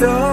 Visualizing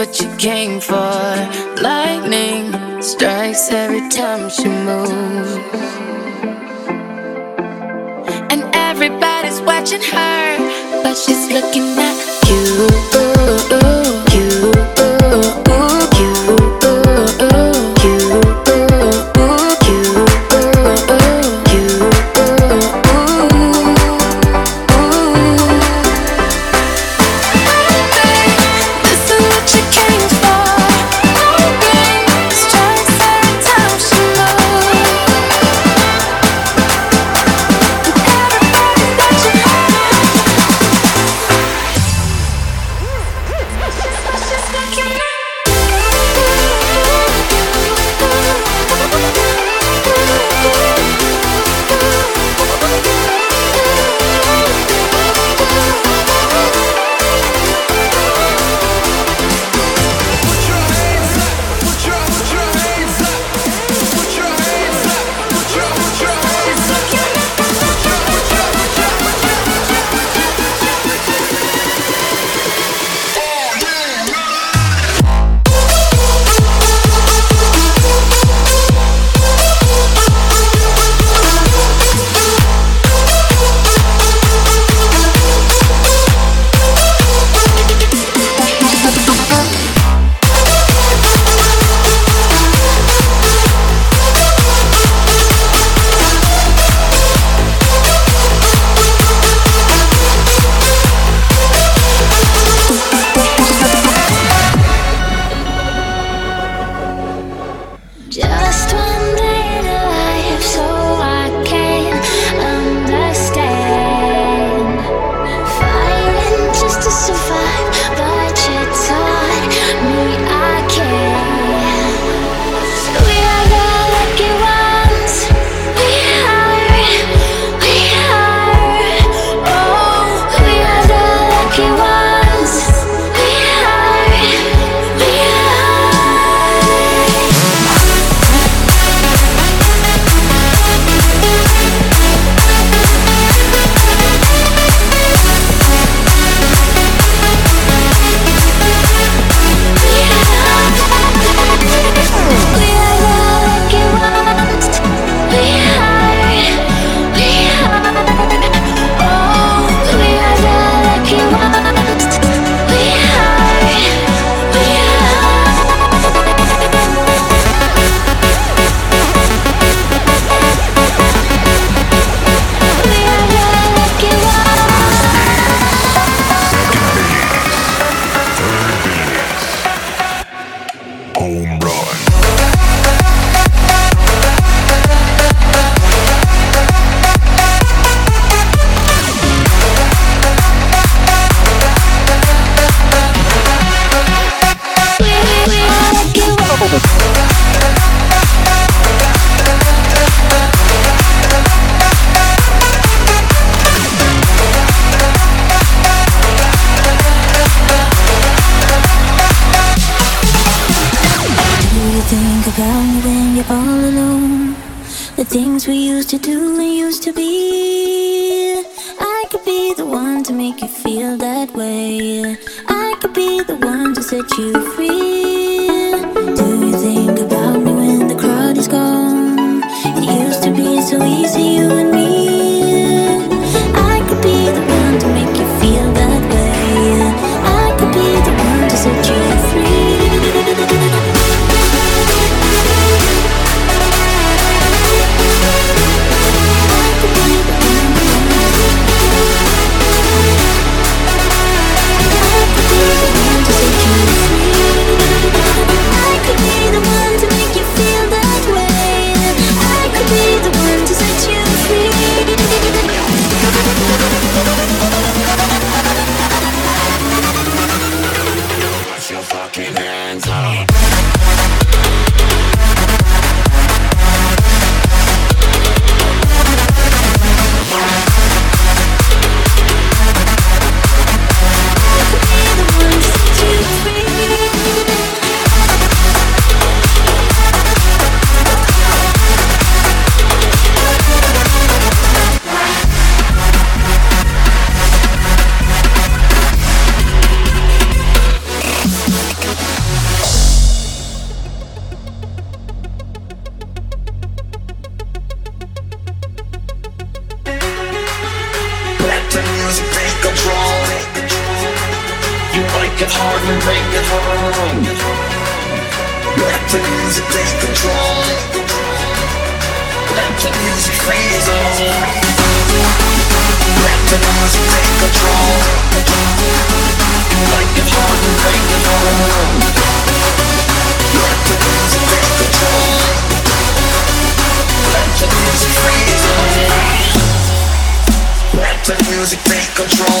what you came for. Lightning strikes every time she moves. And everybody's watching her, but she's looking set you free. control. You break it hard and break it hard. Let the music take control. Let the music freeze on. Let the music take control. You break it hard and break it hard. Let the music take control. Let the music freeze on. Let the music take control.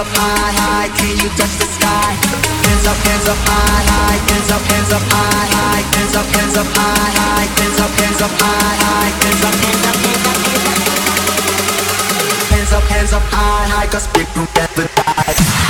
up high, high, can you touch the sky? Hands up, hands up high, high, hands up, hands up high, high, hands up, hands up high, high, hands up, hands up high, high, hands up, hands up, hands up, hands up, hands up, hands up high, Cause people never die.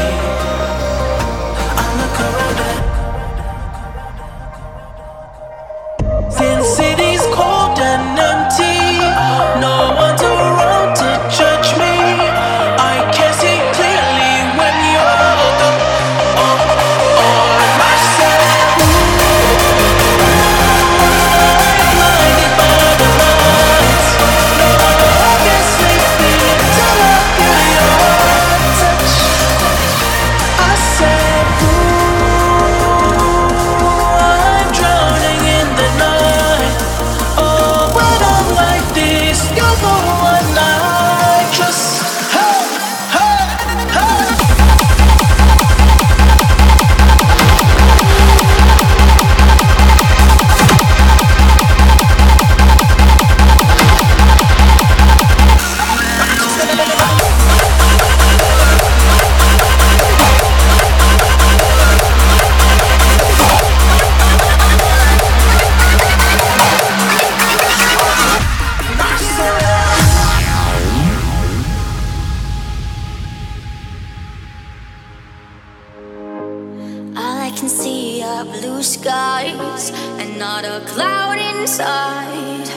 skies and not a cloud inside.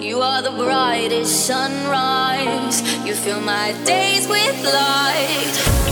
You are the brightest sunrise. You fill my days with light.